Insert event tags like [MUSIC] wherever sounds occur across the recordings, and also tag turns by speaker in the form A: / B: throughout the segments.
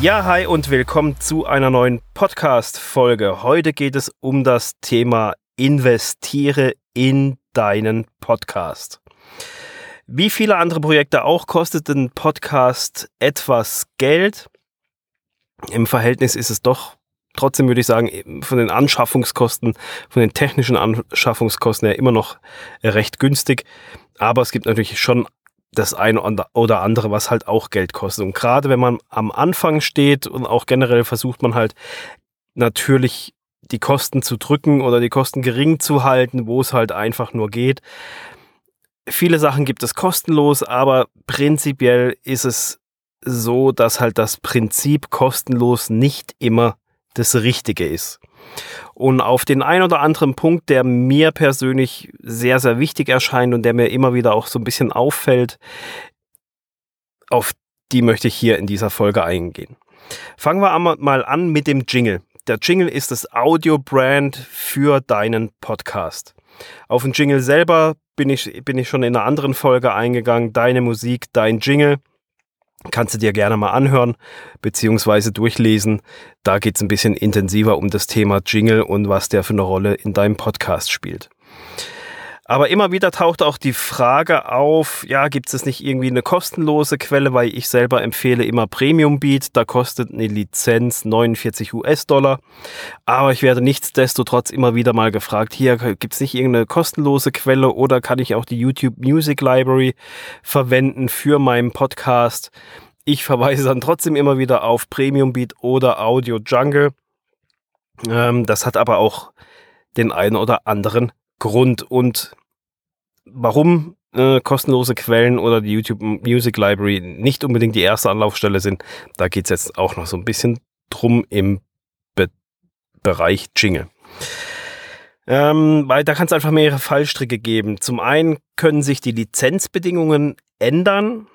A: Ja, hi und willkommen zu einer neuen Podcast-Folge. Heute geht es um das Thema Investiere in deinen Podcast. Wie viele andere Projekte auch kostet ein Podcast etwas Geld. Im Verhältnis ist es doch trotzdem würde ich sagen, von den Anschaffungskosten, von den technischen Anschaffungskosten her immer noch recht günstig. Aber es gibt natürlich schon das eine oder andere, was halt auch Geld kostet. Und gerade wenn man am Anfang steht und auch generell versucht man halt natürlich die Kosten zu drücken oder die Kosten gering zu halten, wo es halt einfach nur geht. Viele Sachen gibt es kostenlos, aber prinzipiell ist es so, dass halt das Prinzip kostenlos nicht immer das Richtige ist. Und auf den ein oder anderen Punkt, der mir persönlich sehr, sehr wichtig erscheint und der mir immer wieder auch so ein bisschen auffällt, auf die möchte ich hier in dieser Folge eingehen. Fangen wir mal an mit dem Jingle. Der Jingle ist das Audio-Brand für deinen Podcast. Auf den Jingle selber bin ich, bin ich schon in einer anderen Folge eingegangen. Deine Musik, dein Jingle. Kannst du dir gerne mal anhören beziehungsweise durchlesen. Da geht es ein bisschen intensiver um das Thema Jingle und was der für eine Rolle in deinem Podcast spielt. Aber immer wieder taucht auch die Frage auf, ja, gibt es nicht irgendwie eine kostenlose Quelle, weil ich selber empfehle immer Premium Beat, da kostet eine Lizenz 49 US-Dollar. Aber ich werde nichtsdestotrotz immer wieder mal gefragt, hier gibt es nicht irgendeine kostenlose Quelle oder kann ich auch die YouTube Music Library verwenden für meinen Podcast? Ich verweise dann trotzdem immer wieder auf Premium Beat oder Audio Jungle. Ähm, das hat aber auch den einen oder anderen Grund und warum äh, kostenlose Quellen oder die YouTube Music Library nicht unbedingt die erste Anlaufstelle sind, da geht es jetzt auch noch so ein bisschen drum im Be Bereich Jingle. Ähm, weil da kann es einfach mehrere Fallstricke geben. Zum einen können sich die Lizenzbedingungen ändern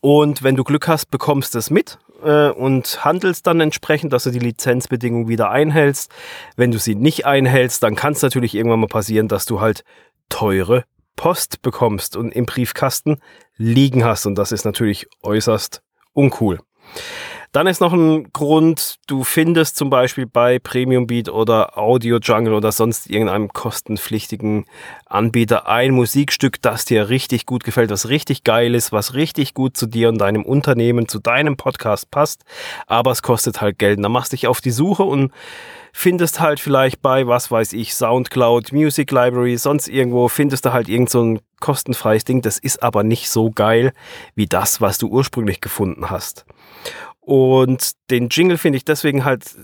A: und wenn du Glück hast, bekommst du es mit äh, und handelst dann entsprechend, dass du die Lizenzbedingungen wieder einhältst. Wenn du sie nicht einhältst, dann kann es natürlich irgendwann mal passieren, dass du halt teure Post bekommst und im Briefkasten liegen hast. Und das ist natürlich äußerst uncool. Dann ist noch ein Grund, du findest zum Beispiel bei Premium Beat oder Audio Jungle oder sonst irgendeinem kostenpflichtigen Anbieter ein Musikstück, das dir richtig gut gefällt, was richtig geil ist, was richtig gut zu dir und deinem Unternehmen, zu deinem Podcast passt, aber es kostet halt Geld. Und dann machst du dich auf die Suche und findest halt vielleicht bei, was weiß ich, Soundcloud, Music Library, sonst irgendwo, findest du halt irgend so ein kostenfreies Ding. Das ist aber nicht so geil wie das, was du ursprünglich gefunden hast. Und den Jingle finde ich deswegen halt,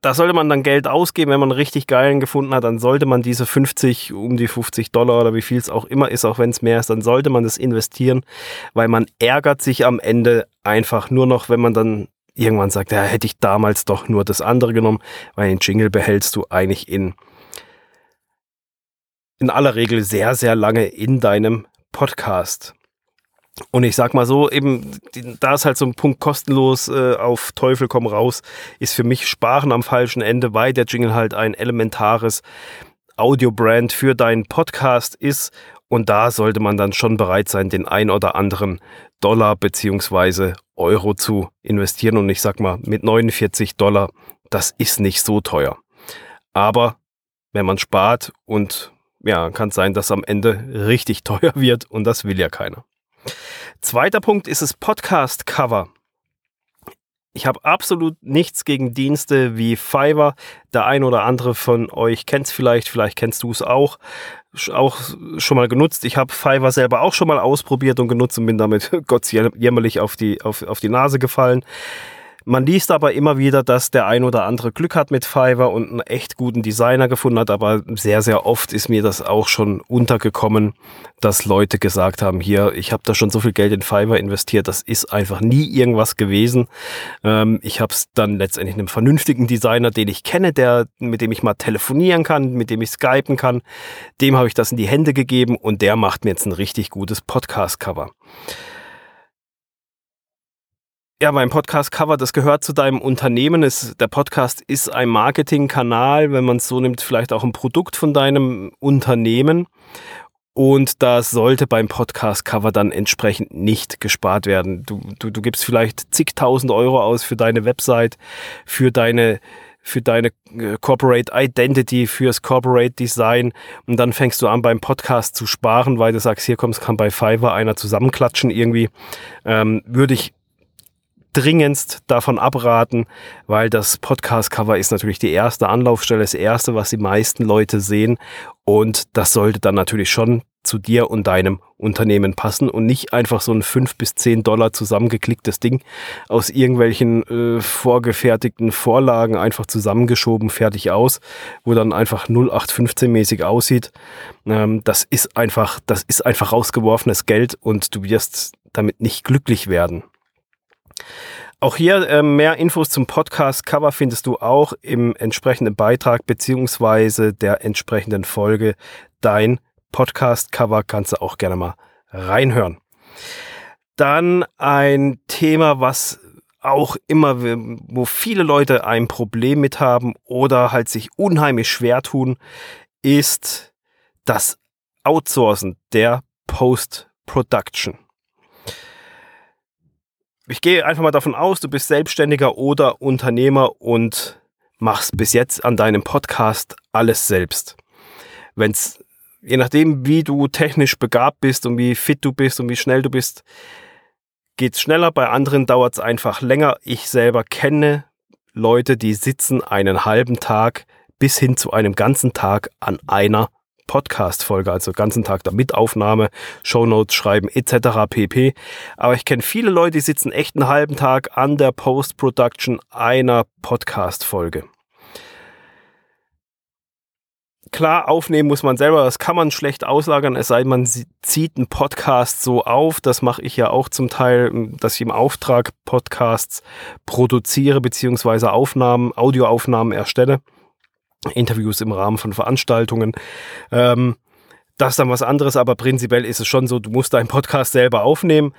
A: da sollte man dann Geld ausgeben, wenn man einen richtig geilen gefunden hat, dann sollte man diese 50, um die 50 Dollar oder wie viel es auch immer ist, auch wenn es mehr ist, dann sollte man das investieren, weil man ärgert sich am Ende einfach nur noch, wenn man dann irgendwann sagt, ja, hätte ich damals doch nur das andere genommen, weil den Jingle behältst du eigentlich in, in aller Regel sehr, sehr lange in deinem Podcast. Und ich sag mal so, eben, da ist halt so ein Punkt kostenlos äh, auf Teufel komm raus, ist für mich Sparen am falschen Ende, weil der Jingle halt ein elementares Audiobrand für deinen Podcast ist. Und da sollte man dann schon bereit sein, den ein oder anderen Dollar beziehungsweise Euro zu investieren. Und ich sag mal, mit 49 Dollar, das ist nicht so teuer. Aber wenn man spart und ja, kann sein, dass am Ende richtig [LAUGHS] teuer wird und das will ja keiner. Zweiter Punkt ist das Podcast-Cover. Ich habe absolut nichts gegen Dienste wie Fiverr. Der ein oder andere von euch kennt es vielleicht, vielleicht kennst du es auch, auch schon mal genutzt. Ich habe Fiverr selber auch schon mal ausprobiert und genutzt und bin damit [LAUGHS] gottsjämmerlich auf die, auf, auf die Nase gefallen. Man liest aber immer wieder, dass der ein oder andere Glück hat mit Fiverr und einen echt guten Designer gefunden hat, aber sehr, sehr oft ist mir das auch schon untergekommen, dass Leute gesagt haben, hier, ich habe da schon so viel Geld in Fiverr investiert, das ist einfach nie irgendwas gewesen. Ähm, ich habe es dann letztendlich einem vernünftigen Designer, den ich kenne, der, mit dem ich mal telefonieren kann, mit dem ich skypen kann, dem habe ich das in die Hände gegeben und der macht mir jetzt ein richtig gutes Podcast-Cover. Ja, mein Podcast-Cover, das gehört zu deinem Unternehmen. Es, der Podcast ist ein Marketingkanal, wenn man es so nimmt, vielleicht auch ein Produkt von deinem Unternehmen. Und da sollte beim Podcast-Cover dann entsprechend nicht gespart werden. Du, du, du gibst vielleicht zigtausend Euro aus für deine Website, für deine für deine äh, Corporate Identity, fürs Corporate Design und dann fängst du an beim Podcast zu sparen, weil du sagst, hier kommst, kann bei Fiverr einer zusammenklatschen irgendwie, ähm, würde ich dringendst davon abraten, weil das Podcast-Cover ist natürlich die erste Anlaufstelle, das erste, was die meisten Leute sehen. Und das sollte dann natürlich schon zu dir und deinem Unternehmen passen und nicht einfach so ein fünf bis zehn Dollar zusammengeklicktes Ding aus irgendwelchen äh, vorgefertigten Vorlagen einfach zusammengeschoben, fertig aus, wo dann einfach 0815 mäßig aussieht. Ähm, das ist einfach, das ist einfach rausgeworfenes Geld und du wirst damit nicht glücklich werden. Auch hier äh, mehr Infos zum Podcast-Cover findest du auch im entsprechenden Beitrag beziehungsweise der entsprechenden Folge. Dein Podcast-Cover kannst du auch gerne mal reinhören. Dann ein Thema, was auch immer, wo viele Leute ein Problem mit haben oder halt sich unheimlich schwer tun, ist das Outsourcen der Post-Production ich gehe einfach mal davon aus, du bist Selbstständiger oder Unternehmer und machst bis jetzt an deinem Podcast alles selbst. Wenn's, je nachdem, wie du technisch begabt bist und wie fit du bist und wie schnell du bist, geht's schneller. Bei anderen dauert's einfach länger. Ich selber kenne Leute, die sitzen einen halben Tag bis hin zu einem ganzen Tag an einer Podcast-Folge, also ganzen Tag der Mitaufnahme, Shownotes schreiben etc. pp. Aber ich kenne viele Leute, die sitzen echt einen halben Tag an der Post-Production einer Podcast-Folge. Klar, aufnehmen muss man selber, das kann man schlecht auslagern, es sei denn, man zieht einen Podcast so auf. Das mache ich ja auch zum Teil, dass ich im Auftrag Podcasts produziere, beziehungsweise Aufnahmen, Audioaufnahmen erstelle. Interviews im Rahmen von Veranstaltungen. Ähm, das ist dann was anderes, aber prinzipiell ist es schon so, du musst deinen Podcast selber aufnehmen.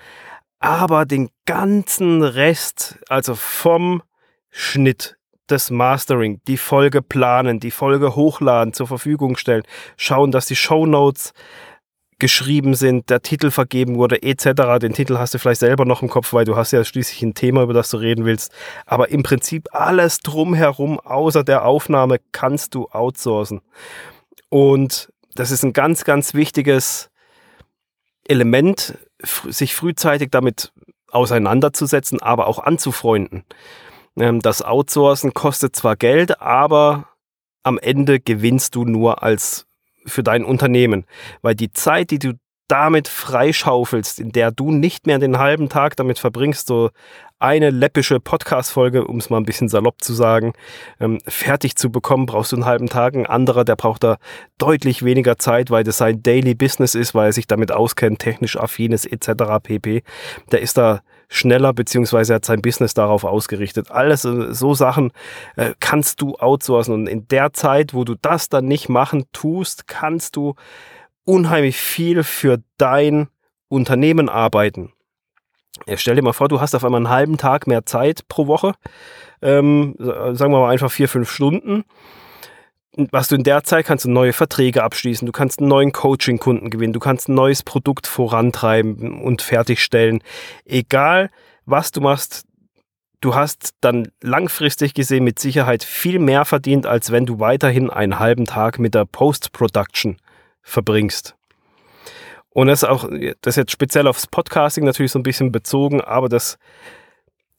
A: Aber den ganzen Rest, also vom Schnitt, das Mastering, die Folge planen, die Folge hochladen, zur Verfügung stellen, schauen, dass die Show Notes geschrieben sind, der Titel vergeben wurde, etc. Den Titel hast du vielleicht selber noch im Kopf, weil du hast ja schließlich ein Thema, über das du reden willst. Aber im Prinzip alles drumherum, außer der Aufnahme, kannst du outsourcen. Und das ist ein ganz, ganz wichtiges Element, sich frühzeitig damit auseinanderzusetzen, aber auch anzufreunden. Ähm, das Outsourcen kostet zwar Geld, aber am Ende gewinnst du nur als für dein Unternehmen. Weil die Zeit, die du damit freischaufelst, in der du nicht mehr den halben Tag damit verbringst, so eine läppische Podcast-Folge, um es mal ein bisschen salopp zu sagen, ähm, fertig zu bekommen, brauchst du einen halben Tag. Ein anderer, der braucht da deutlich weniger Zeit, weil das sein Daily Business ist, weil er sich damit auskennt, technisch affines etc. pp. Der ist da schneller, beziehungsweise hat sein Business darauf ausgerichtet. Alles äh, so Sachen äh, kannst du outsourcen. Und in der Zeit, wo du das dann nicht machen tust, kannst du unheimlich viel für dein Unternehmen arbeiten. Ja, stell dir mal vor, du hast auf einmal einen halben Tag mehr Zeit pro Woche. Ähm, sagen wir mal einfach vier, fünf Stunden was du in der Zeit kannst du neue Verträge abschließen, du kannst einen neuen Coaching-Kunden gewinnen, du kannst ein neues Produkt vorantreiben und fertigstellen. Egal, was du machst, du hast dann langfristig gesehen mit Sicherheit viel mehr verdient, als wenn du weiterhin einen halben Tag mit der Post-Production verbringst. Und das ist auch, das ist jetzt speziell aufs Podcasting natürlich so ein bisschen bezogen, aber das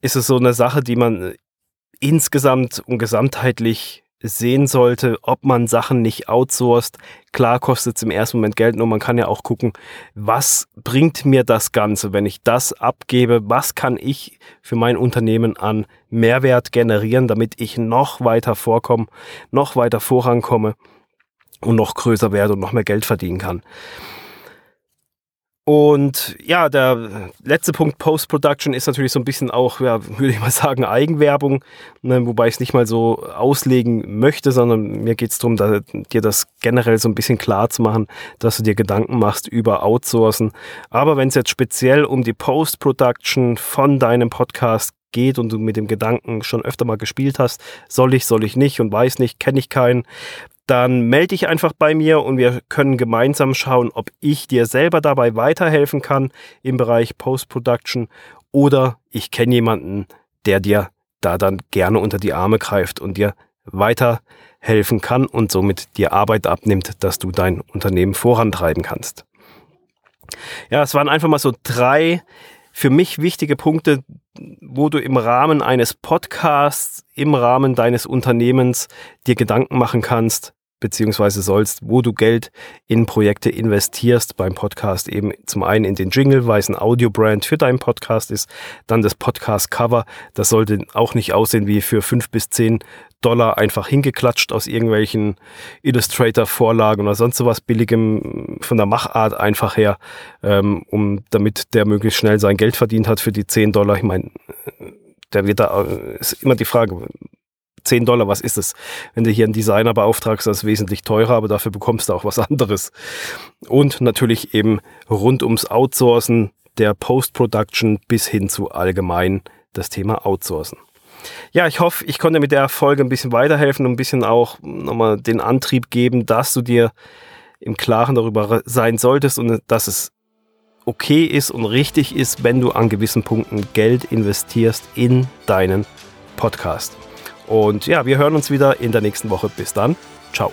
A: ist so eine Sache, die man insgesamt und gesamtheitlich sehen sollte, ob man Sachen nicht outsourced. Klar kostet es im ersten Moment Geld, nur man kann ja auch gucken, was bringt mir das Ganze, wenn ich das abgebe, was kann ich für mein Unternehmen an Mehrwert generieren, damit ich noch weiter vorkomme, noch weiter vorankomme und noch größer werde und noch mehr Geld verdienen kann. Und ja, der letzte Punkt Post-Production ist natürlich so ein bisschen auch, ja, würde ich mal sagen, Eigenwerbung, ne, wobei ich es nicht mal so auslegen möchte, sondern mir geht es darum, da, dir das generell so ein bisschen klar zu machen, dass du dir Gedanken machst über Outsourcen. Aber wenn es jetzt speziell um die Post-Production von deinem Podcast geht und du mit dem Gedanken schon öfter mal gespielt hast, soll ich, soll ich nicht und weiß nicht, kenne ich keinen, dann melde dich einfach bei mir und wir können gemeinsam schauen, ob ich dir selber dabei weiterhelfen kann im Bereich Post-Production oder ich kenne jemanden, der dir da dann gerne unter die Arme greift und dir weiterhelfen kann und somit dir Arbeit abnimmt, dass du dein Unternehmen vorantreiben kannst. Ja, es waren einfach mal so drei für mich wichtige Punkte, wo du im Rahmen eines Podcasts, im Rahmen deines Unternehmens dir Gedanken machen kannst, beziehungsweise sollst, wo du Geld in Projekte investierst beim Podcast. Eben zum einen in den Jingle, weil es ein Audio-Brand für deinen Podcast ist. Dann das Podcast-Cover. Das sollte auch nicht aussehen wie für fünf bis zehn Dollar einfach hingeklatscht aus irgendwelchen Illustrator-Vorlagen oder sonst sowas billigem von der Machart einfach her, ähm, um damit der möglichst schnell sein Geld verdient hat für die zehn Dollar. Ich meine, der wird da, äh, ist immer die Frage, 10 Dollar, was ist es? Wenn du hier einen Designer beauftragst, das ist wesentlich teurer, aber dafür bekommst du auch was [LAUGHS] anderes. Und natürlich eben rund ums Outsourcen der Post-Production bis hin zu allgemein das Thema Outsourcen. Ja, ich hoffe, ich konnte mit der Folge ein bisschen weiterhelfen und ein bisschen auch nochmal den Antrieb geben, dass du dir im Klaren darüber sein solltest und dass es okay ist und richtig ist, wenn du an gewissen Punkten Geld investierst in deinen Podcast. Und ja, wir hören uns wieder in der nächsten Woche. Bis dann. Ciao.